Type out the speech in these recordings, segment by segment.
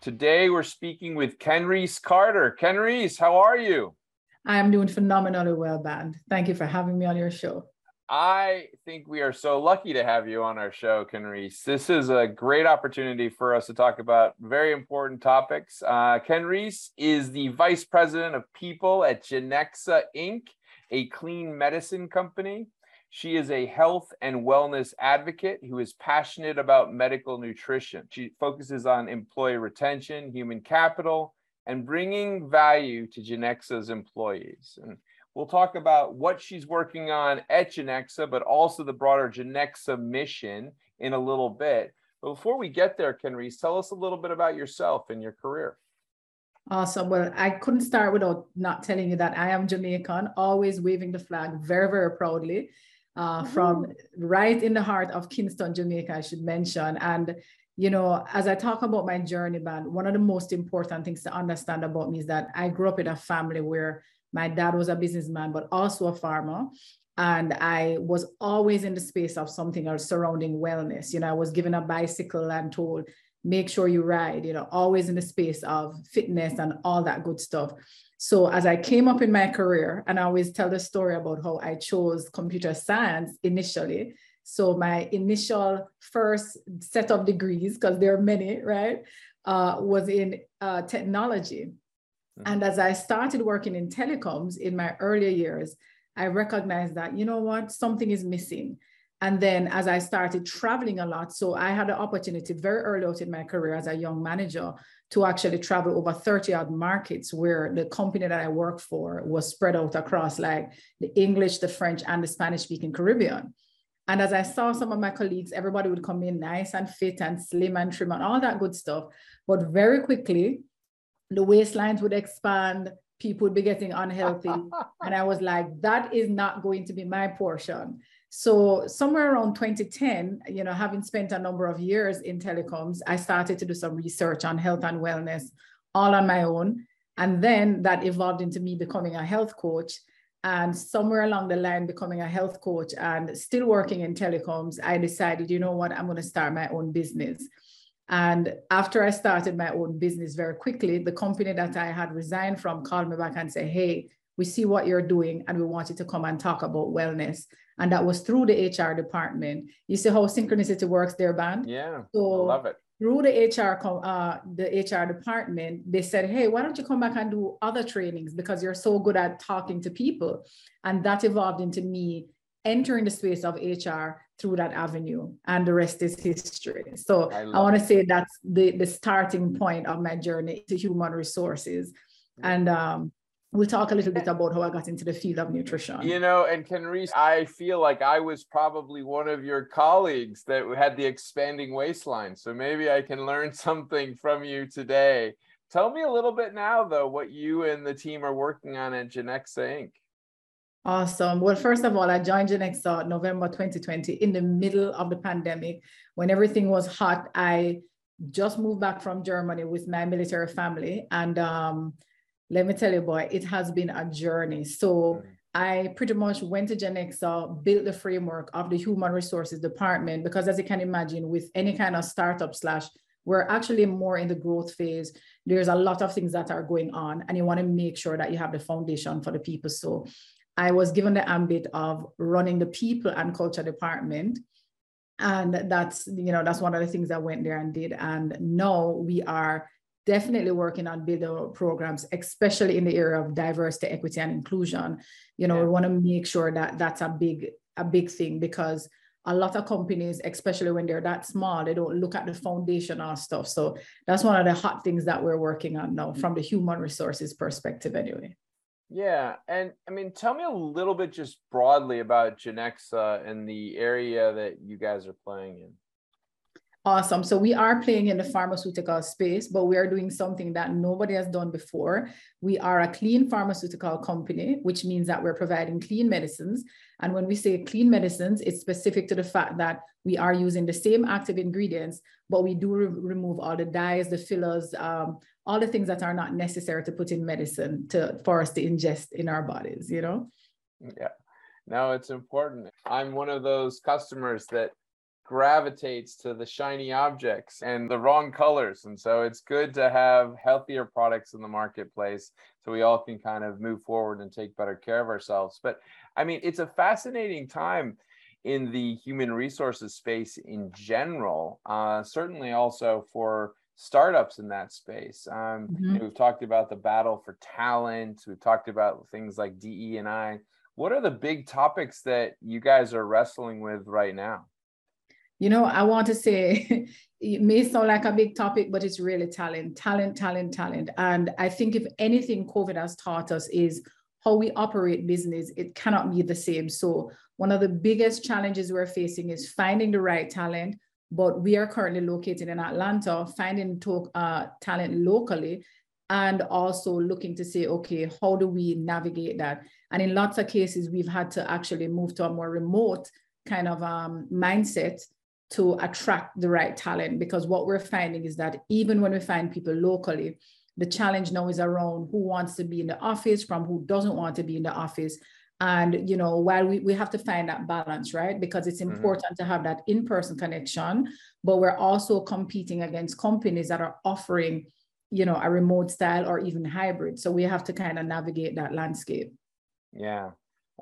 Today we're speaking with Kenrese Carter. Kenrese, how are you? I am doing phenomenally well, Bant. Thank you for having me on your show. I think we are so lucky to have you on our show, Kenrese. This is a great opportunity for us to talk about very important topics. Uh, Kenrese is the Vice President of People at Genexa Inc., a clean medicine company. She is a health and wellness advocate who is passionate about medical nutrition. She focuses on employee retention, human capital, and bringing value to Genexa's employees. And we'll talk about what she's working on at Genexa, but also the broader Genexa mission in a little bit. But before we get there, Kenrese, tell us a little bit about yourself and your career. Awesome. Well, I couldn't start without not telling you that I am Jamaican, always waving the flag very, very proudly uh, from right in the heart of Kingston, Jamaica, I should mention. And, you know, as I talk about my journey, man, one of the most important things to understand about me is that I grew up in a family where my dad was a businessman, but also a farmer. And I was always in the space of something or surrounding wellness. You know, I was given a bicycle and told, make sure you ride, you know, always in the space of fitness and all that good stuff. So as I came up in my career, and I always tell the story about how I chose computer science initially. So my initial first set of degrees, because there are many, right, uh, was in uh, technology. Mm-hmm. And as I started working in telecoms in my earlier years, I recognized that, you know what, something is missing. And then as I started traveling a lot, so I had the opportunity very early out in my career as a young manager to actually travel over 30 odd markets where the company that I worked for was spread out across like the English, the French, and the Spanish speaking Caribbean. And as I saw some of my colleagues, everybody would come in nice and fit and slim and trim and all that good stuff. But very quickly, the waistlines would expand, people would be getting unhealthy. and I was like, that is not going to be my portion. So somewhere around 2010, you know, having spent a number of years in telecoms, I started to do some research on health and wellness all on my own. And then that evolved into me becoming a health coach. And somewhere along the line, becoming a health coach and still working in telecoms, I decided, you know what, I'm going to start my own business. And after I started my own business very quickly, the company that I had resigned from called me back and said, Hey, we see what you're doing and we want you to come and talk about wellness and that was through the HR department. You see how synchronicity works there, Bant? Yeah, so I love it. Through the HR, uh, the HR department, they said, "Hey, why don't you come back and do other trainings because you're so good at talking to people?" And that evolved into me entering the space of HR through that avenue, and the rest is history. So I, I want to say that's the the starting point of my journey to human resources, and um, we'll talk a little bit about how I got into the field of nutrition. You know, and Kenrese, I feel like I was probably one of your colleagues that had the expanding waistline. So maybe I can learn something from you today. Tell me a little bit now, though, what you and the team are working on at Genexa Inc. Awesome. Well, first of all, I joined Genexa November 2020 in the middle of the pandemic when everything was hot. I just moved back from Germany with my military family and um, let me tell you, boy, it has been a journey. So mm. I pretty much went to Genexa, uh, built the framework of the human resources department, because as you can imagine, with any kind of startup slash, we're actually more in the growth phase. There's a lot of things that are going on, and you want to make sure that you have the foundation for the people. So I was given the ambit of running the people and culture department. And that's, you know, that's one of the things I went there and did. And now we are definitely working on building programs, especially in the area of diversity, equity, and inclusion. You know, yeah. we want to make sure that that's a big, a big thing because a lot of companies, especially when they're that small, they don't look at the foundational stuff. So that's one of the hot things that we're working on now from the human resources perspective, anyway. Yeah, and I mean, tell me a little bit just broadly about Genexa and the area that you guys are playing in. Awesome. So we are playing in the pharmaceutical space, but we are doing something that nobody has done before. We are a clean pharmaceutical company, which means that we're providing clean medicines. And when we say clean medicines, it's specific to the fact that we are using the same active ingredients, but we do re- remove all the dyes, the fillers, um, all the things that are not necessary to put in medicine to for us to ingest in our bodies, you know? Yeah. No, it's important. I'm one of those customers that gravitates to the shiny objects and the wrong colors. And so it's good to have healthier products in the marketplace so we all can kind of move forward and take better care of ourselves. But I mean, it's a fascinating time in the human resources space in general, uh, certainly also for startups in that space. Um, mm-hmm. we've talked about the battle for talent. We've talked about things like DE and I. What are the big topics that you guys are wrestling with right now? You know, I want to say it may sound like a big topic, but it's really talent, talent, talent, talent. And I think if anything COVID has taught us is how we operate business, it cannot be the same. So one of the biggest challenges we're facing is finding the right talent. But we are currently located in Atlanta, finding to, uh, talent locally and also looking to say, okay, how do we navigate that? And in lots of cases, we've had to actually move to a more remote kind of um, mindset to attract the right talent because what we're finding is that even when we find people locally the challenge now is around who wants to be in the office from who doesn't want to be in the office and you know while we, we have to find that balance right because it's mm-hmm. important mm-hmm. to have that in-person connection but we're also competing against companies that are offering you know a remote style or even hybrid so we have to kind of navigate that landscape yeah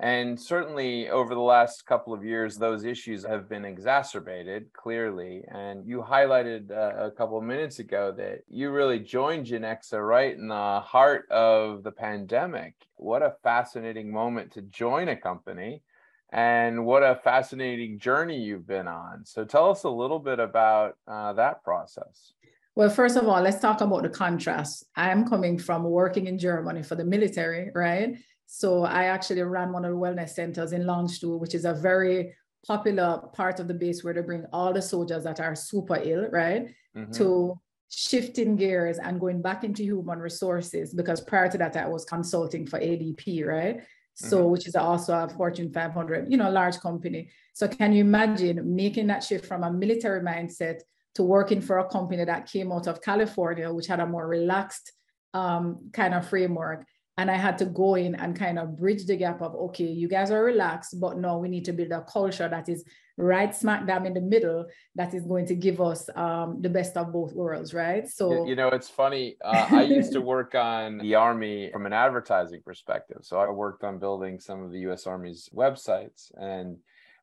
and certainly over the last couple of years, those issues have been exacerbated clearly. And you highlighted uh, a couple of minutes ago that you really joined Genexa right in the heart of the pandemic. What a fascinating moment to join a company and what a fascinating journey you've been on. So tell us a little bit about uh, that process. Well, first of all, let's talk about the contrast. I am coming from working in Germany for the military, right? So I actually ran one of the wellness centers in Landstuhl, which is a very popular part of the base where they bring all the soldiers that are super ill, right? Mm-hmm. To shifting gears and going back into human resources because prior to that I was consulting for ADP, right? So mm-hmm. which is also a Fortune 500, you know, large company. So can you imagine making that shift from a military mindset to working for a company that came out of California, which had a more relaxed um, kind of framework and I had to go in and kind of bridge the gap of, okay, you guys are relaxed, but no, we need to build a culture that is right smack dab in the middle that is going to give us um, the best of both worlds, right? So, you know, it's funny. Uh, I used to work on the Army from an advertising perspective. So I worked on building some of the US Army's websites. And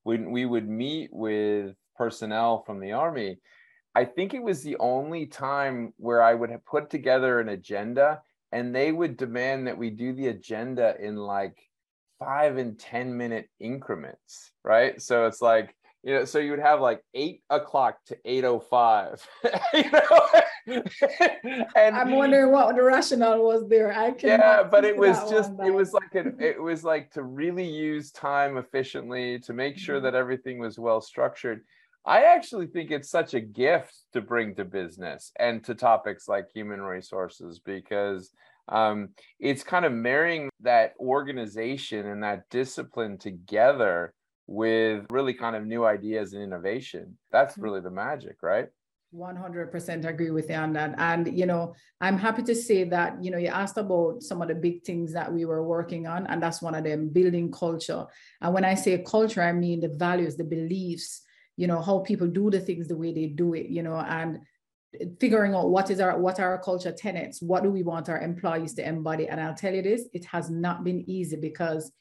when we would meet with personnel from the Army, I think it was the only time where I would have put together an agenda and they would demand that we do the agenda in like five and 10 minute increments, right? So it's like, you know, so you would have like eight o'clock to 805. you know? and I'm wondering what the rationale was there. I can Yeah, but it was just it was like a, it was like to really use time efficiently to make sure mm-hmm. that everything was well structured. I actually think it's such a gift to bring to business and to topics like human resources because um, it's kind of marrying that organization and that discipline together with really kind of new ideas and innovation. That's mm-hmm. really the magic, right? 100% agree with you on that. And, you know, I'm happy to say that, you know, you asked about some of the big things that we were working on, and that's one of them building culture. And when I say culture, I mean the values, the beliefs, you know how people do the things the way they do it you know and figuring out what is our what are our culture tenets what do we want our employees to embody. And i'll tell you this it has not been easy because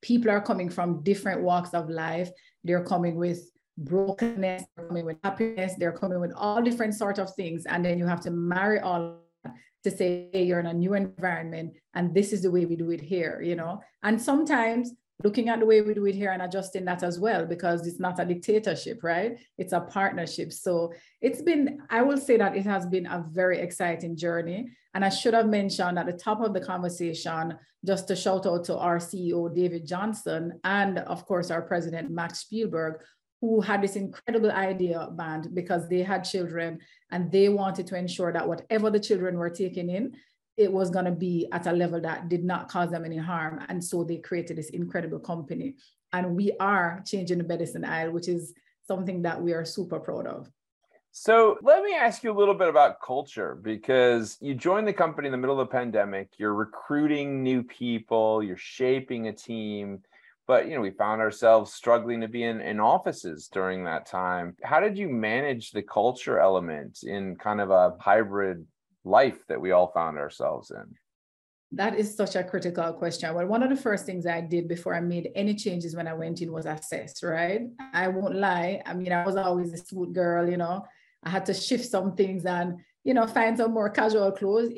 people are coming from different walks of life. They're coming with brokenness they're coming with happiness they're coming with all different sort of things. And then you have to marry all to say hey, you're in a new environment and this is the way we do it here you know. And sometimes looking at the way we do it here and adjusting that as well because it's not a dictatorship right? It's a partnership. So it's been i will say that it has been a very exciting journey. And i should have mentioned at the top of the conversation just to shout out to our ceo david johnson and of course our president max spielberg who had this incredible idea Bant because they had children and they wanted to ensure that whatever the children were taking in, it was going to be at a level that did not cause them any harm. And so they created this incredible company. And we are changing the medicine aisle, which is something that we are super proud of. So let me ask you a little bit about culture because you joined the company in the middle of the pandemic. You're recruiting new people, you're shaping a team but you know we found ourselves struggling to be in, in offices during that time how did you manage the culture element in kind of a hybrid life that we all found ourselves in that is such a critical question. Well, one of the first things I did before I made any changes when I went in was assess, right? I won't lie. I mean, I was always a suit girl, you know. I had to shift some things and, you know, find some more casual clothes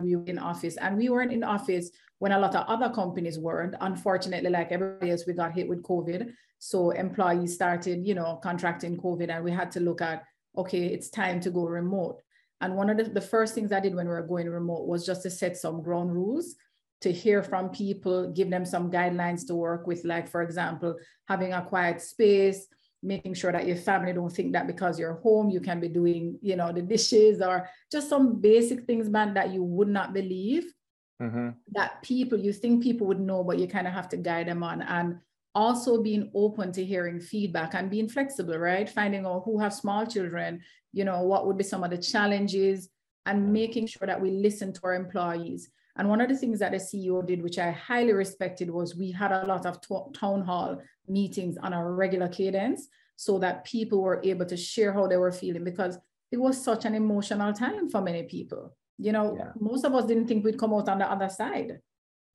we were in office and we weren't in office when a lot of other companies weren't unfortunately like everybody else we got hit with covid so employees started you know contracting covid and we had to look at okay it's time to go remote and one of the, the first things i did when we were going remote was just to set some ground rules to hear from people give them some guidelines to work with like for example having a quiet space making sure that your family don't think that because you're home you can be doing you know the dishes or just some basic things man that you would not believe mm-hmm. that people you think people would know but you kind of have to guide them on and also being open to hearing feedback and being flexible right finding out who have small children you know what would be some of the challenges and making sure that we listen to our employees and one of the things that the CEO did, which I highly respected, was we had a lot of t- town hall meetings on a regular cadence so that people were able to share how they were feeling because it was such an emotional time for many people. You know, yeah. most of us didn't think we'd come out on the other side.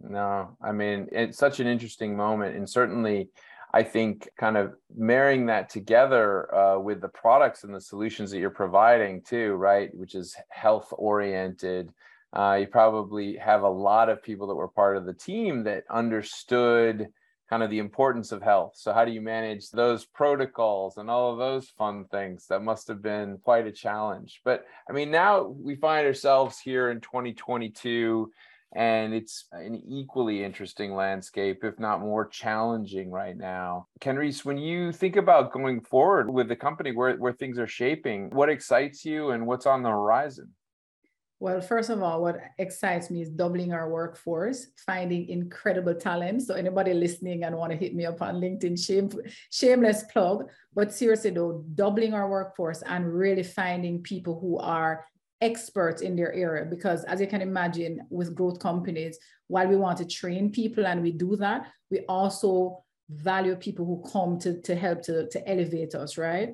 No, I mean, it's such an interesting moment. And certainly, I think kind of marrying that together uh, with the products and the solutions that you're providing too, right? Which is health oriented, uh, you probably have a lot of people that were part of the team that understood kind of the importance of health. So, how do you manage those protocols and all of those fun things? That must have been quite a challenge. But I mean, now we find ourselves here in 2022, and it's an equally interesting landscape, if not more challenging right now. Kenrese, when you think about going forward with the company where, where things are shaping, what excites you and what's on the horizon? Well, first of all, what excites me is doubling our workforce, finding incredible talent. So anybody listening and want to hit me up on LinkedIn, shame, shameless plug. But seriously though, doubling our workforce and really finding people who are experts in their area. Because as you can imagine, with growth companies, while we want to train people and we do that, we also value people who come to, to help to, to elevate us, right?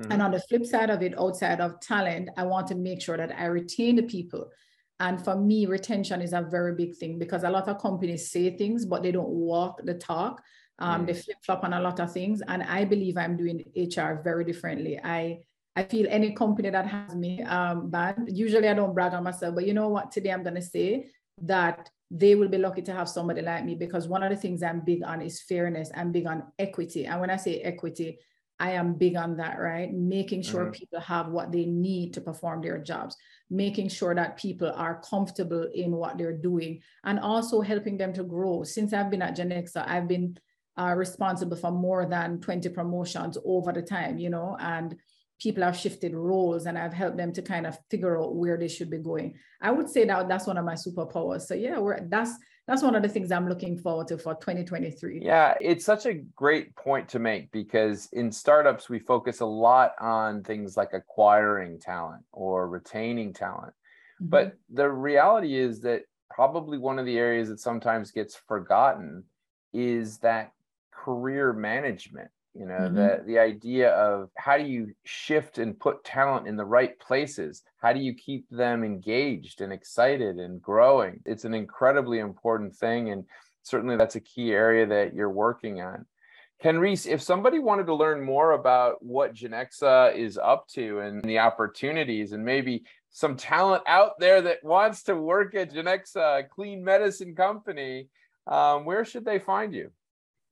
Mm-hmm. And on the flip side of it, outside of talent, I want to make sure that I retain the people. And for me, retention is a very big thing because a lot of companies say things, but they don't walk the talk. Um, mm They flip flop on a lot of things. And I believe I'm doing HR very differently. I I feel any company that has me um, bad. Usually I don't brag on myself, but you know what? Today I'm going to say that they will be lucky to have somebody like me because one of the things I'm big on is fairness. I'm big on equity. And when I say equity, I am big on that, right? Making sure mm-hmm. people have what they need to perform their jobs, making sure that people are comfortable in what they're doing, and also helping them to grow. Since I've been at Genexa, I've been uh, responsible for more than 20 promotions over the time, you know, and people have shifted roles and I've helped them to kind of figure out where they should be going. I would say that that's one of my superpowers. So yeah, we're that's that's one of the things I'm looking forward to for 2023. Yeah, it's such a great point to make because in startups, we focus a lot on things like acquiring talent or retaining talent. Mm-hmm. But the reality is that probably one of the areas that sometimes gets forgotten is that career management you know mm-hmm. the the idea of how do you shift and put talent in the right places? How do you keep them engaged and excited and growing? It's an incredibly important thing and certainly that's a key area that you're working on. Kenrese if somebody wanted to learn more about what genexa is up to and the opportunities and maybe some talent out there that wants to work at genexa clean medicine company um, where should they find you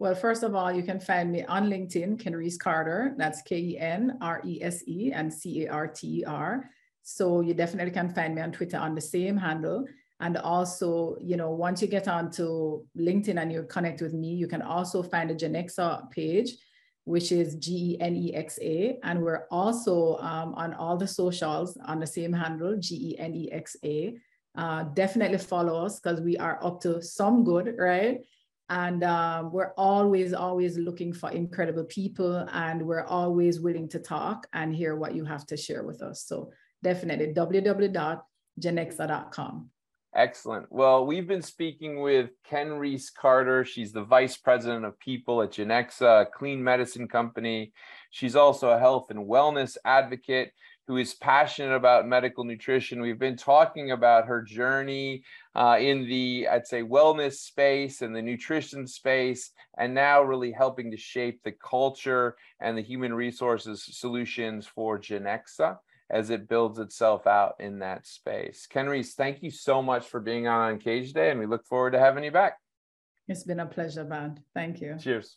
well, first of all, you can find me on LinkedIn, Kenrese Carter. That's K E N R E S E and C A R T E R. So you definitely can find me on Twitter on the same handle. And also, you know, once you get onto LinkedIn and you connect with me, you can also find a Genexa page, which is G E N E X A. And we're also um, on all the socials on the same handle, G E N E X A. Uh, definitely follow us because we are up to some good, right? And um, we're always, always looking for incredible people, and we're always willing to talk and hear what you have to share with us. So definitely www.genexa.com. Excellent. Well, we've been speaking with Kenrese Carter. She's the vice president of people at Genexa, a clean medicine company. She's also a health and wellness advocate who is passionate about medical nutrition. We've been talking about her journey uh, in the, I'd say, wellness space and the nutrition space, and now really helping to shape the culture and the human resources solutions for Genexa as it builds itself out in that space. Kenrese, thank you so much for being on Uncaged Day, and we look forward to having you back. It's been a pleasure, man. Thank you. Cheers.